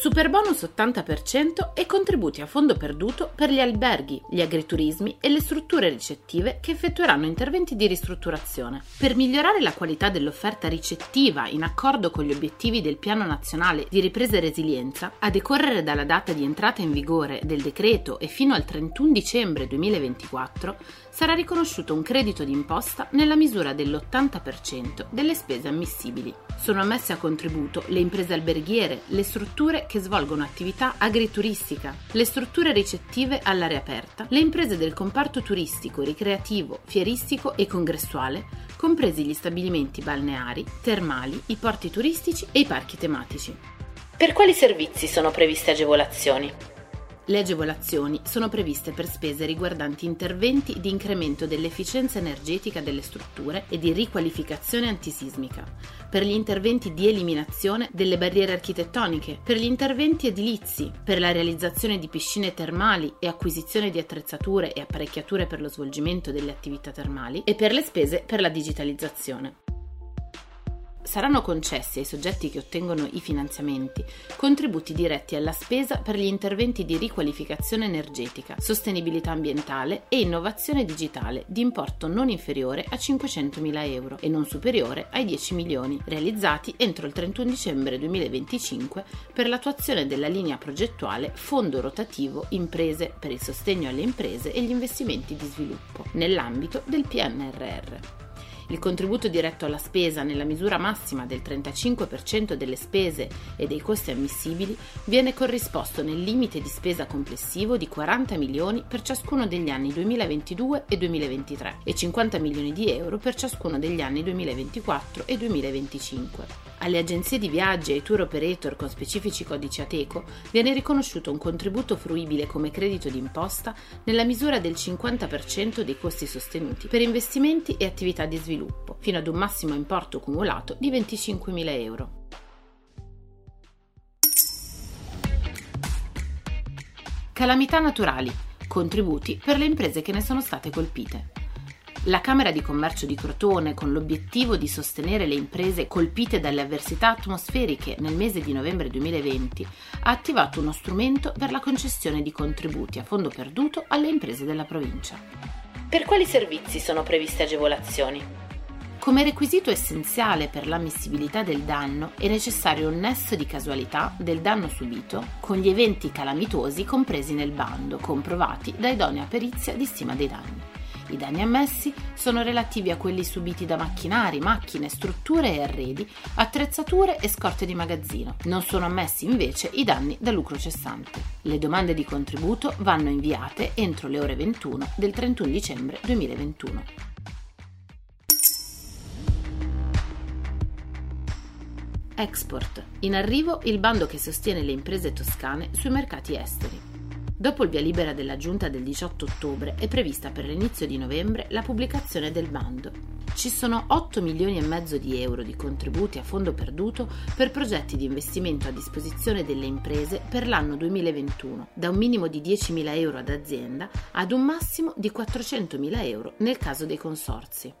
Superbonus 80% e contributi a fondo perduto per gli alberghi, gli agriturismi e le strutture ricettive che effettueranno interventi di ristrutturazione. Per migliorare la qualità dell'offerta ricettiva in accordo con gli obiettivi del Piano Nazionale di Ripresa e Resilienza, a decorrere dalla data di entrata in vigore del decreto e fino al 31 dicembre 2024, sarà riconosciuto un credito d'imposta nella misura dell'80% delle spese ammissibili. Sono ammesse a contributo le imprese alberghiere, le strutture che svolgono attività agrituristica, le strutture ricettive all'aria aperta, le imprese del comparto turistico, ricreativo, fieristico e congressuale, compresi gli stabilimenti balneari, termali, i porti turistici e i parchi tematici. Per quali servizi sono previste agevolazioni? Le agevolazioni sono previste per spese riguardanti interventi di incremento dell'efficienza energetica delle strutture e di riqualificazione antisismica, per gli interventi di eliminazione delle barriere architettoniche, per gli interventi edilizi, per la realizzazione di piscine termali e acquisizione di attrezzature e apparecchiature per lo svolgimento delle attività termali e per le spese per la digitalizzazione saranno concessi ai soggetti che ottengono i finanziamenti contributi diretti alla spesa per gli interventi di riqualificazione energetica, sostenibilità ambientale e innovazione digitale di importo non inferiore a 500.000 euro e non superiore ai 10 milioni, realizzati entro il 31 dicembre 2025 per l'attuazione della linea progettuale Fondo rotativo Imprese per il sostegno alle imprese e gli investimenti di sviluppo nell'ambito del PNRR. Il contributo diretto alla spesa nella misura massima del 35% delle spese e dei costi ammissibili viene corrisposto nel limite di spesa complessivo di 40 milioni per ciascuno degli anni 2022 e 2023 e 50 milioni di euro per ciascuno degli anni 2024 e 2025. Alle agenzie di viaggi e ai tour operator con specifici codici ATECO viene riconosciuto un contributo fruibile come credito d'imposta nella misura del 50% dei costi sostenuti per investimenti e attività di sviluppo, fino ad un massimo importo cumulato di 25.000 euro. Calamità naturali. Contributi per le imprese che ne sono state colpite. La Camera di Commercio di Crotone, con l'obiettivo di sostenere le imprese colpite dalle avversità atmosferiche nel mese di novembre 2020, ha attivato uno strumento per la concessione di contributi a fondo perduto alle imprese della provincia. Per quali servizi sono previste agevolazioni? Come requisito essenziale per l'ammissibilità del danno è necessario un nesso di casualità del danno subito con gli eventi calamitosi compresi nel bando, comprovati da idonea perizia di stima dei danni. I danni ammessi sono relativi a quelli subiti da macchinari, macchine, strutture e arredi, attrezzature e scorte di magazzino. Non sono ammessi invece i danni da lucro cessante. Le domande di contributo vanno inviate entro le ore 21 del 31 dicembre 2021. Export. In arrivo il bando che sostiene le imprese toscane sui mercati esteri. Dopo il via libera della giunta del 18 ottobre è prevista per l'inizio di novembre la pubblicazione del bando. Ci sono 8 milioni e mezzo di euro di contributi a fondo perduto per progetti di investimento a disposizione delle imprese per l'anno 2021, da un minimo di 10.000 euro ad azienda ad un massimo di 400.000 euro nel caso dei consorzi.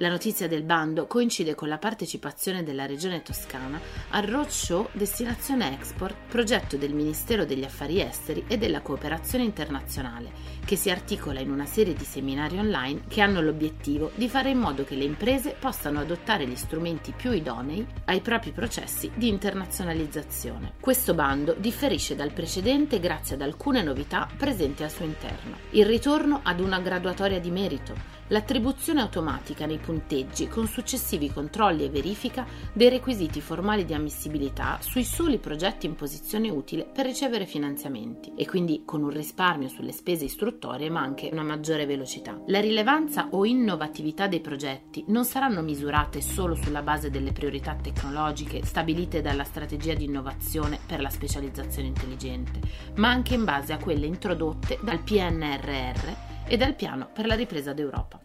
La notizia del bando coincide con la partecipazione della Regione Toscana al Roadshow Destinazione Export, progetto del Ministero degli Affari Esteri e della Cooperazione Internazionale, che si articola in una serie di seminari online che hanno l'obiettivo di fare in modo che le imprese possano adottare gli strumenti più idonei ai propri processi di internazionalizzazione. Questo bando differisce dal precedente grazie ad alcune novità presenti al suo interno. Il ritorno ad una graduatoria di merito, l'attribuzione automatica nei punteggi con successivi controlli e verifica dei requisiti formali di ammissibilità sui soli progetti in posizione utile per ricevere finanziamenti e quindi con un risparmio sulle spese istruttorie ma anche una maggiore velocità. La rilevanza o innovatività dei progetti non saranno misurate solo sulla base delle priorità tecnologiche stabilite dalla strategia di innovazione per la specializzazione intelligente, ma anche in base a quelle introdotte dal PNRR e dal piano per la ripresa d'Europa.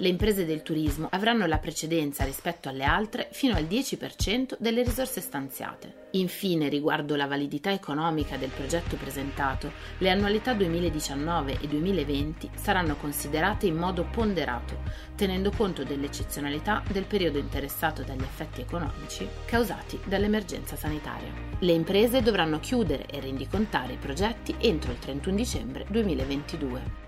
Le imprese del turismo avranno la precedenza rispetto alle altre fino al 10% delle risorse stanziate. Infine, riguardo la validità economica del progetto presentato, le annualità 2019 e 2020 saranno considerate in modo ponderato, tenendo conto dell'eccezionalità del periodo interessato dagli effetti economici causati dall'emergenza sanitaria. Le imprese dovranno chiudere e rendicontare i progetti entro il 31 dicembre 2022.